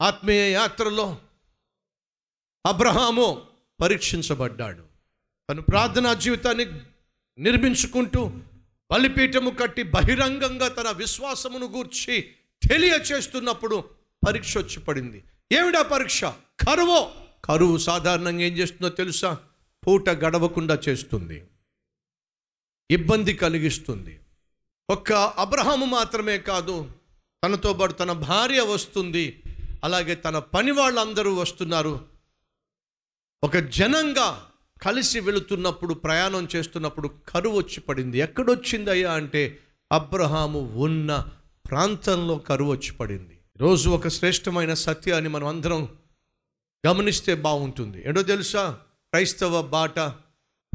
ఆత్మీయ యాత్రలో అబ్రహాము పరీక్షించబడ్డాడు. తను ప్రార్థనా జీవితాన్ని నిర్మించుకుంటూ బలిపీఠము కట్టి బహిరంగంగా తన విశ్వాసమును గూర్చి తెలియచేస్తున్నప్పుడు పరీక్ష వచ్చి పడింది. ఏమిటా పరీక్ష? కరువు? కరువు సాధారణంగా ఏం చేస్తుందో తెలుసా? పూట గడవకుండా చేస్తుంది. ఇబ్బంది కలిగిస్తుంది. ఒక్క అబ్రహాము మాత్రమే కాదు తనతో పాటు తన భార్య వస్తుంది. అలాగే తన పని వాళ్ళందరూ వస్తున్నారు. ఒక జనంగా కలిసి వెళుతున్నప్పుడు ప్రయాణం చేస్తున్నప్పుడు కరువు వచ్చి పడింది. ఎక్కడొచ్చిందయ్యా అంటే అబ్రహాము ఉన్న ప్రాంతంలో కరువు వచ్చి పడింది. రోజు ఒక శ్రేష్టమైన సత్యాన్ని మనం అందరం గమనిస్తే బాగుంటుంది. ఏంటో తెలుసా? క్రైస్తవ బాట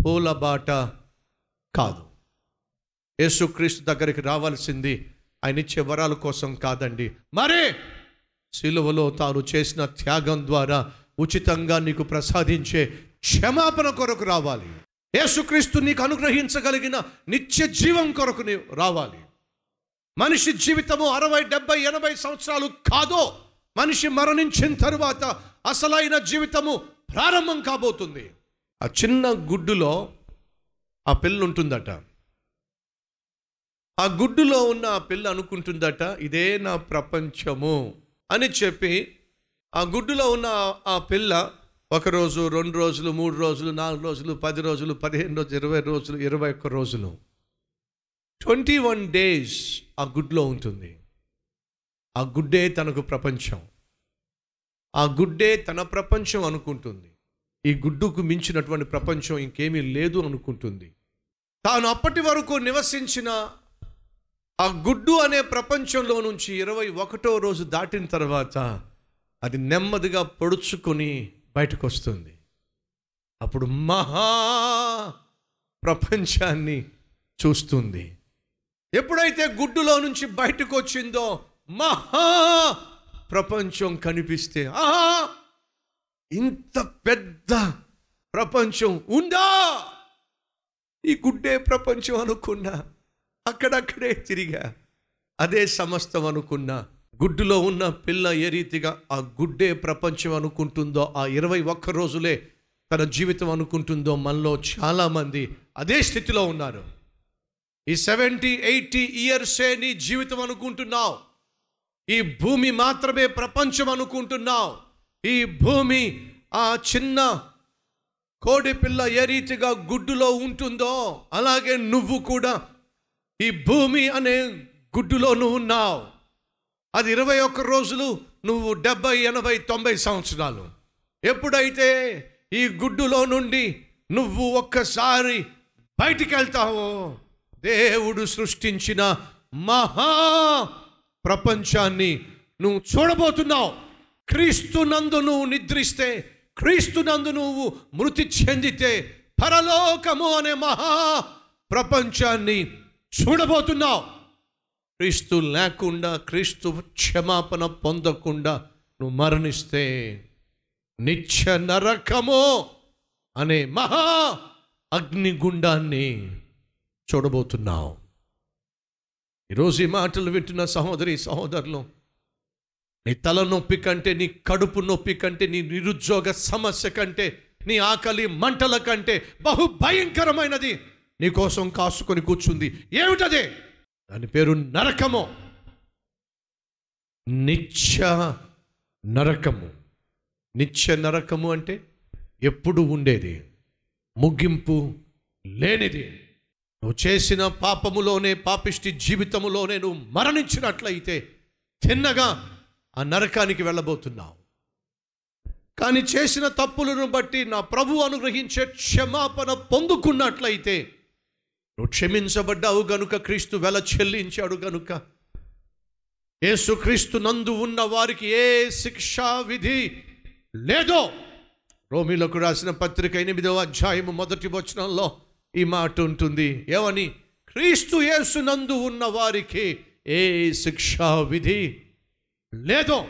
పూల బాట కాదు. యేసుక్రీస్తు దగ్గరికి రావాల్సింది ఆయన ఇచ్చే వరాల కోసం కాదండి. మరే సిలువలో తాను చేసిన త్యాగం ద్వారా ఉచితంగా నీకు ప్రసాదించే క్షమాపణ కొరకు రావాలి. యేసుక్రీస్తు నీకు అనుగ్రహించగలిగిన నిత్య జీవం కొరకు నీవు రావాలి. మనిషి జీవితము అరవై డెబ్బై ఎనభై సంవత్సరాలు కాదో మనిషి మరణించిన తరువాత అసలైన జీవితము ప్రారంభం కాబోతుంది. ఆ చిన్న గుడ్డులో ఆ పిల్ల ఉంటుందట. ఆ గుడ్డులో ఉన్న ఆ పిల్ల అనుకుంటుందట ఇదే నా ప్రపంచము. అని చెప్పి ఆ గుడ్డులో ఉన్న ఆ పిల్ల ఒక రోజు రెండు రోజులు మూడు రోజులు నాలుగు రోజులు పది రోజులు పదిహేను రోజులు ఇరవై రోజులు ఇరవై ఒక్క రోజులు. ట్వంటీ వన్ డేస్ ఆ గుడ్లో ఉంటుంది. ఆ గుడ్డే తనకు ప్రపంచం. ఆ గుడ్డే తన ప్రపంచం అనుకుంటుంది. ఈ గుడ్డుకు మించినటువంటి ప్రపంచం ఇంకేమీ లేదు అనుకుంటుంది. తాను అప్పటి వరకు నివసించిన ఆ గుడ్డు అనే ప్రపంచంలో నుంచి ఇరవై ఒకటో రోజు దాటిన తర్వాత అది నెమ్మదిగా పొడుచుకొని బయటకు వస్తుంది అప్పుడు మహా ప్రపంచాన్ని చూస్తుంది. ఎప్పుడైతే గుడ్డులో నుంచి బయటకు వచ్చిందో మహా ప్రపంచం కనిపిస్తే ఆహా! ఇంత పెద్ద ప్రపంచం ఉందా? ఈ గుడ్డే ప్రపంచం అనుకున్నా. అక్కడక్కడే తిరిగా. అదే సమస్తం అనుకున్నా గుడ్డులో ఉన్న పిల్ల ఏ రీతిగా ఆ గుడ్డే ప్రపంచం అనుకుంటుందో ఆ ఇరవై ఒక్క రోజులే తన జీవితం అనుకుంటుందో మనలో చాలామంది అదే స్థితిలో ఉన్నారు. ఈ సెవెంటీ ఎయిటీ ఇయర్సే నీ జీవితం అనుకుంటున్నావు? ఈ భూమి మాత్రమే ప్రపంచం అనుకుంటున్నావు? ఈ భూమి ఆ చిన్న కోడి పిల్ల ఏ రీతిగా గుడ్డులో ఉంటుందో అలాగే నువ్వు కూడా ఈ భూమి అనే గుడ్డులో నువ్వు ఉన్నావు. అది ఇరవై ఒక్క రోజులు నువ్వు డెబ్బై ఎనభై తొంభై సంవత్సరాలు. ఎప్పుడైతే ఈ గుడ్డులో నుండి నువ్వు ఒక్కసారి బయటికి వెళ్తావో దేవుడు సృష్టించిన మహా ప్రపంచాన్ని నువ్వు చూడబోతున్నావు. క్రీస్తునందు నువ్వు నిద్రిస్తే క్రీస్తు నందు నువ్వు మృతి చెందితే పరలోకము అనే మహా ప్రపంచాన్ని చూడబోతున్నావు. క్రీస్తు లేకుండా క్రీస్తు క్షమాపణ పొందకుండా నువ్వు మరణిస్తే నిత్య నరకము అనే మహా అగ్నిగుండాన్ని చూడబోతున్నావు. ఈరోజు ఈ మాటలు వింటున్న సహోదరి సహోదరులు నీ తలనొప్పి కంటే నీ కడుపు నొప్పి కంటే నీ నిరుద్యోగ సమస్య కంటే నీ ఆకలి మంటల కంటే బహు భయంకరమైనది. నీ కోసం కాసుకొని కూర్చుంది. ఏమిటదే? దాని పేరు నరకము. నిత్య నరకము. నిత్య నరకము అంటే ఎప్పుడు ఉండేది? ముగింపు లేనిది. నువ్వు చేసిన పాపములోనే పాపిష్టి జీవితములోనే నువ్వు మరణించినట్లయితే తిన్నగా ఆ నరకానికి వెళ్ళబోతున్నావు. కానీ చేసిన తప్పులను బట్టి నా ప్రభు అనుగ్రహించే క్షమాపణ పొందుకున్నట్లయితే నువ్వు క్షమించబడ్డావు గనుక క్రీస్తు వెల చెల్లించాడు గనుక. యేసుక్రీస్తు నందు ఉన్న వారికి ఏ శిక్షా విధి లేదో. రోమిలకు రాసిన పత్రిక ఎనిమిదవ అధ్యాయము మొదటి వచనంలో ఈ మాట ఉంటుంది. ఏమని? క్రీస్తు యేసు నందు ఉన్న వారికి ఏ శిక్షా విధి లేదో.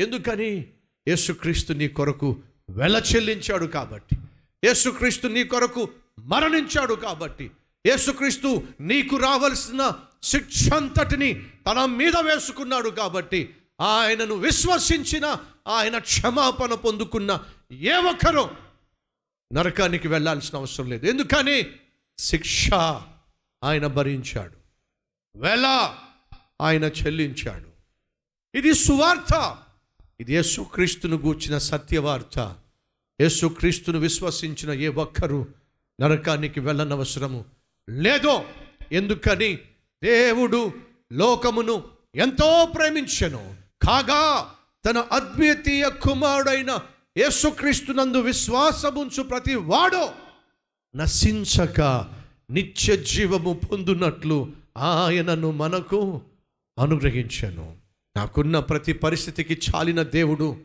ఎందుకని? యేసుక్రీస్తు నీ కొరకు వెల చెల్లించాడు కాబట్టి. యేసుక్రీస్తు నీ కొరకు మరణించాడు కాబట్టి. యేసుక్రీస్తు నీకు రావలసిన శిక్ష అంతటిని తన మీద వేసుకున్నాడు కాబట్టి ఆయనను విశ్వసించిన ఆయన క్షమాపణ పొందుకున్న ఏ ఒక్కరూ నరకానికి వెళ్ళాల్సిన అవసరం లేదు. ఎందుకని? శిక్ష ఆయన భరించాడు. వెల ఆయన చెల్లించాడు. ఇది సువార్త. ఇది యేసుక్రీస్తును గూర్చిన సత్యవార్త. యేసుక్రీస్తును విశ్వసించిన ఏ ఒక్కరూ నరకానికి వెళ్ళనవసరము లేదో ఎందుకని దేవుడు లోకమును ఎంతో ప్రేమించెను. కాగా తన అద్వితీయ కుమారుడైన యేసుక్రీస్తునందు విశ్వాసముంచు ప్రతి వాడో నశించక నిత్య జీవము పొందునట్లు ఆయనను మనకు అనుగ్రహించను. నాకున్న ప్రతి పరిస్థితికి చాలిన దేవుడు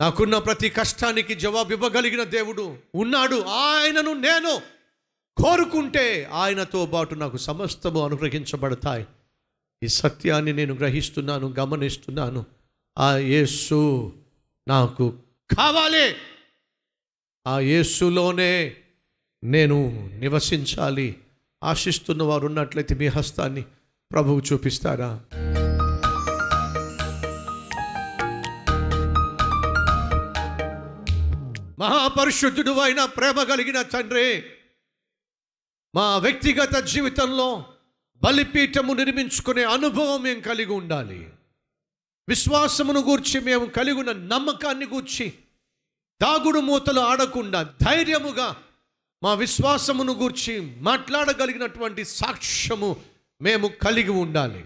నాకున్న ప్రతి కష్టానికి జవాబు ఇవ్వగలిగిన దేవుడు ఉన్నాడు. ఆయనను నేను కోరుకుంటే ఆయనతో పాటు నాకు సమస్తము అనుగ్రహించబడతాయి. ఈ సత్యాన్ని నేను గ్రహిస్తున్నాను గమనిస్తున్నాను. ఆ యేసు నాకు కావాలి. ఆ యేసులోనే నేను నివసించాలి. ఆశిస్తున్న వారు ఉన్నట్లయితే మీ హస్తాన్ని ప్రభువు చూపిస్తారా మహాపరిశుద్ధుడు అయిన ప్రేమ కలిగిన తండ్రి మా వ్యక్తిగత జీవితంలో బలిపీఠము నిర్మించుకునే అనుభవం మేము కలిగి ఉండాలి. విశ్వాసమును గూర్చి మేము కలిగి ఉన్న నమ్మకాన్ని గూర్చి దాగుడు మూతలు ఆడకుండా ధైర్యముగా మా విశ్వాసమును గూర్చి మాట్లాడగలిగినటువంటి సాక్ష్యము మేము కలిగి ఉండాలి.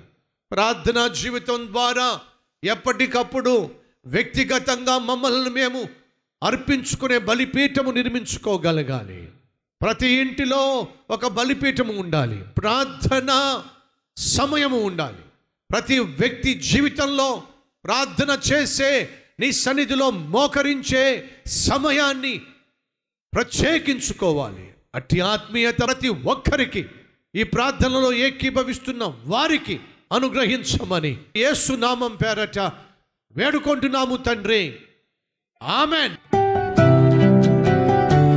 ప్రార్థనా జీవితం ద్వారా ఎప్పటికప్పుడు వ్యక్తిగతంగా మమ్మల్ని మేము అర్పించుకునే బలిపీఠము నిర్మించుకోగలగాలి. ప్రతి ఇంటిలో ఒక బలిపీఠము ఉండాలి. ప్రార్థన సమయము ఉండాలి. ప్రతి వ్యక్తి జీవితంలో ప్రార్థన చేసే నీ సన్నిధిలో మోకరించే సమయాన్ని ప్రత్యేకించుకోవాలి. అట్టి ఆత్మీయత ప్రతి ఒక్కరికి ఈ ప్రార్థనలో ఏకీభవిస్తున్న వారికి అనుగ్రహించమని ఏసునామం పేరట వేడుకుంటున్నాము తండ్రి. ఆమెన్.